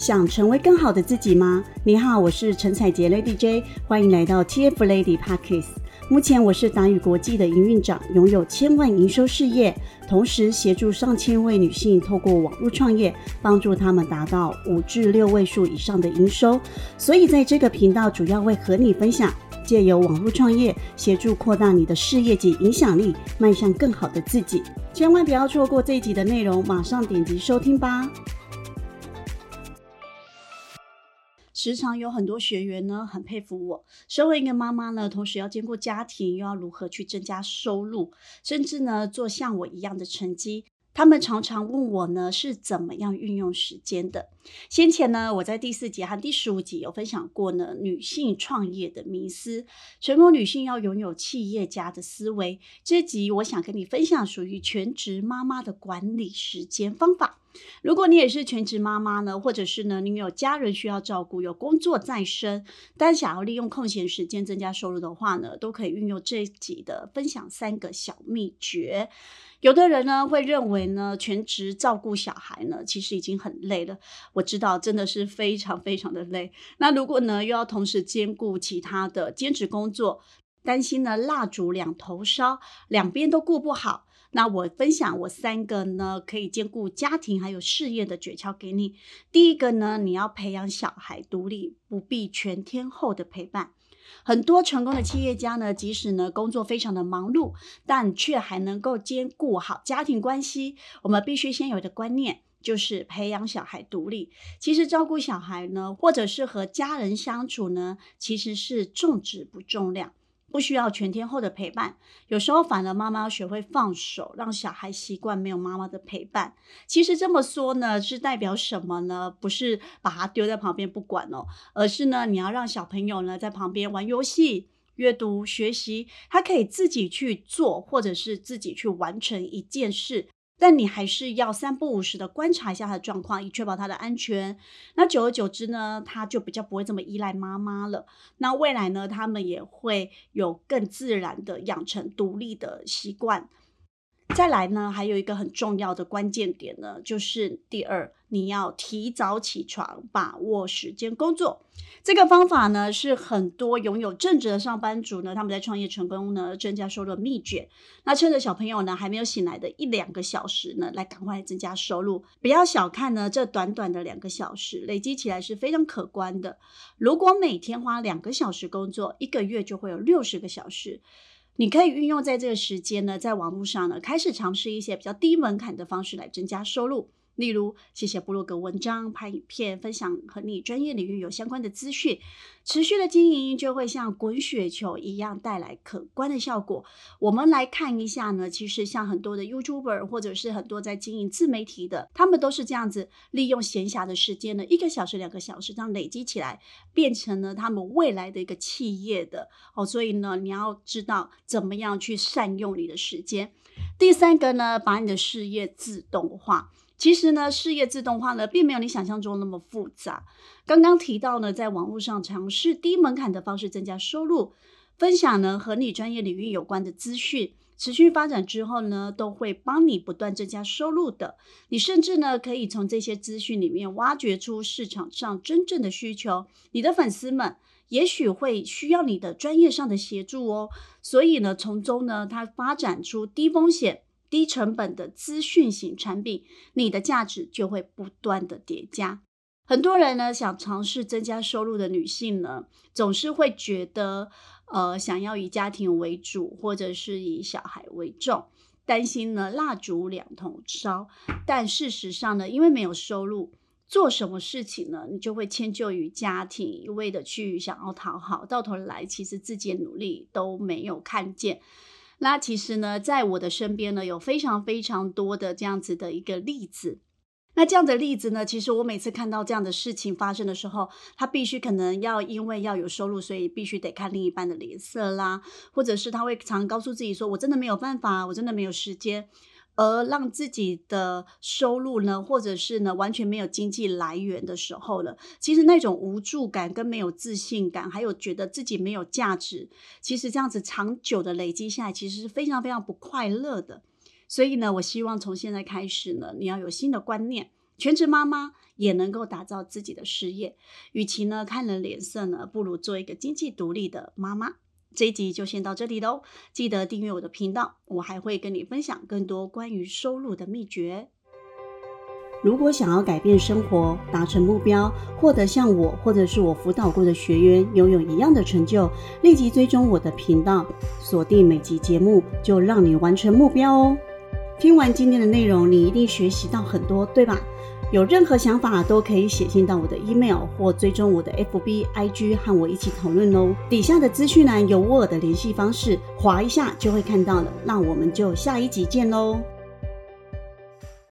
想成为更好的自己吗？你好，我是陈彩杰 Lady J，欢迎来到 TF Lady Pockets。目前我是达宇国际的营运长，拥有千万营收事业，同时协助上千位女性透过网络创业，帮助她们达到五至六位数以上的营收。所以在这个频道，主要会和你分享，借由网络创业，协助扩大你的事业及影响力，迈向更好的自己。千万不要错过这一集的内容，马上点击收听吧。时常有很多学员呢，很佩服我。身为一个妈妈呢，同时要兼顾家庭，又要如何去增加收入，甚至呢做像我一样的成绩。他们常常问我呢，是怎么样运用时间的？先前呢，我在第四集和第十五集有分享过呢，女性创业的迷思，成功女性要拥有企业家的思维。这集我想跟你分享属于全职妈妈的管理时间方法。如果你也是全职妈妈呢，或者是呢，你有家人需要照顾，有工作在身，但想要利用空闲时间增加收入的话呢，都可以运用这集的分享三个小秘诀。有的人呢会认为呢，全职照顾小孩呢，其实已经很累了。我知道真的是非常非常的累。那如果呢又要同时兼顾其他的兼职工作，担心呢蜡烛两头烧，两边都顾不好。那我分享我三个呢可以兼顾家庭还有事业的诀窍给你。第一个呢，你要培养小孩独立，不必全天候的陪伴。很多成功的企业家呢，即使呢工作非常的忙碌，但却还能够兼顾好家庭关系。我们必须先有的观念就是培养小孩独立。其实照顾小孩呢，或者是和家人相处呢，其实是重质不重量。不需要全天候的陪伴，有时候反而妈妈要学会放手，让小孩习惯没有妈妈的陪伴。其实这么说呢，是代表什么呢？不是把他丢在旁边不管哦，而是呢，你要让小朋友呢在旁边玩游戏、阅读、学习，他可以自己去做，或者是自己去完成一件事。但你还是要三不五时的观察一下他的状况，以确保他的安全。那久而久之呢，他就比较不会这么依赖妈妈了。那未来呢，他们也会有更自然的养成独立的习惯。再来呢，还有一个很重要的关键点呢，就是第二，你要提早起床，把握时间工作。这个方法呢，是很多拥有正职的上班族呢，他们在创业成功呢，增加收入的秘诀。那趁着小朋友呢还没有醒来的一两个小时呢，来赶快增加收入。不要小看呢这短短的两个小时，累积起来是非常可观的。如果每天花两个小时工作，一个月就会有六十个小时。你可以运用在这个时间呢，在网络上呢，开始尝试一些比较低门槛的方式来增加收入。例如，写写部落格文章、拍影片、分享和你专业领域有相关的资讯，持续的经营就会像滚雪球一样带来可观的效果。我们来看一下呢，其实像很多的 YouTuber 或者是很多在经营自媒体的，他们都是这样子，利用闲暇的时间呢，一个小时、两个小时这样累积起来，变成了他们未来的一个企业的哦。所以呢，你要知道怎么样去善用你的时间。第三个呢，把你的事业自动化。其实呢，事业自动化呢，并没有你想象中那么复杂。刚刚提到呢，在网络上尝试低门槛的方式增加收入，分享呢和你专业领域有关的资讯，持续发展之后呢，都会帮你不断增加收入的。你甚至呢，可以从这些资讯里面挖掘出市场上真正的需求。你的粉丝们也许会需要你的专业上的协助哦。所以呢，从中呢，它发展出低风险。低成本的资讯型产品，你的价值就会不断的叠加。很多人呢想尝试增加收入的女性呢，总是会觉得，呃，想要以家庭为主，或者是以小孩为重，担心呢蜡烛两头烧。但事实上呢，因为没有收入，做什么事情呢，你就会迁就于家庭，一味的去想要讨好，到头来其实自己的努力都没有看见。那其实呢，在我的身边呢，有非常非常多的这样子的一个例子。那这样的例子呢，其实我每次看到这样的事情发生的时候，他必须可能要因为要有收入，所以必须得看另一半的脸色啦，或者是他会常告诉自己说：“我真的没有办法，我真的没有时间。”而让自己的收入呢，或者是呢完全没有经济来源的时候了，其实那种无助感跟没有自信感，还有觉得自己没有价值，其实这样子长久的累积下来，其实是非常非常不快乐的。所以呢，我希望从现在开始呢，你要有新的观念，全职妈妈也能够打造自己的事业。与其呢看人脸色呢，不如做一个经济独立的妈妈。这一集就先到这里喽，记得订阅我的频道，我还会跟你分享更多关于收入的秘诀。如果想要改变生活、达成目标、获得像我或者是我辅导过的学员拥有一样的成就，立即追踪我的频道，锁定每集节目，就让你完成目标哦。听完今天的内容，你一定学习到很多，对吧？有任何想法都可以写信到我的 email 或追踪我的 FB、IG 和我一起讨论哦。底下的资讯栏有我的联系方式，划一下就会看到了。那我们就下一集见喽。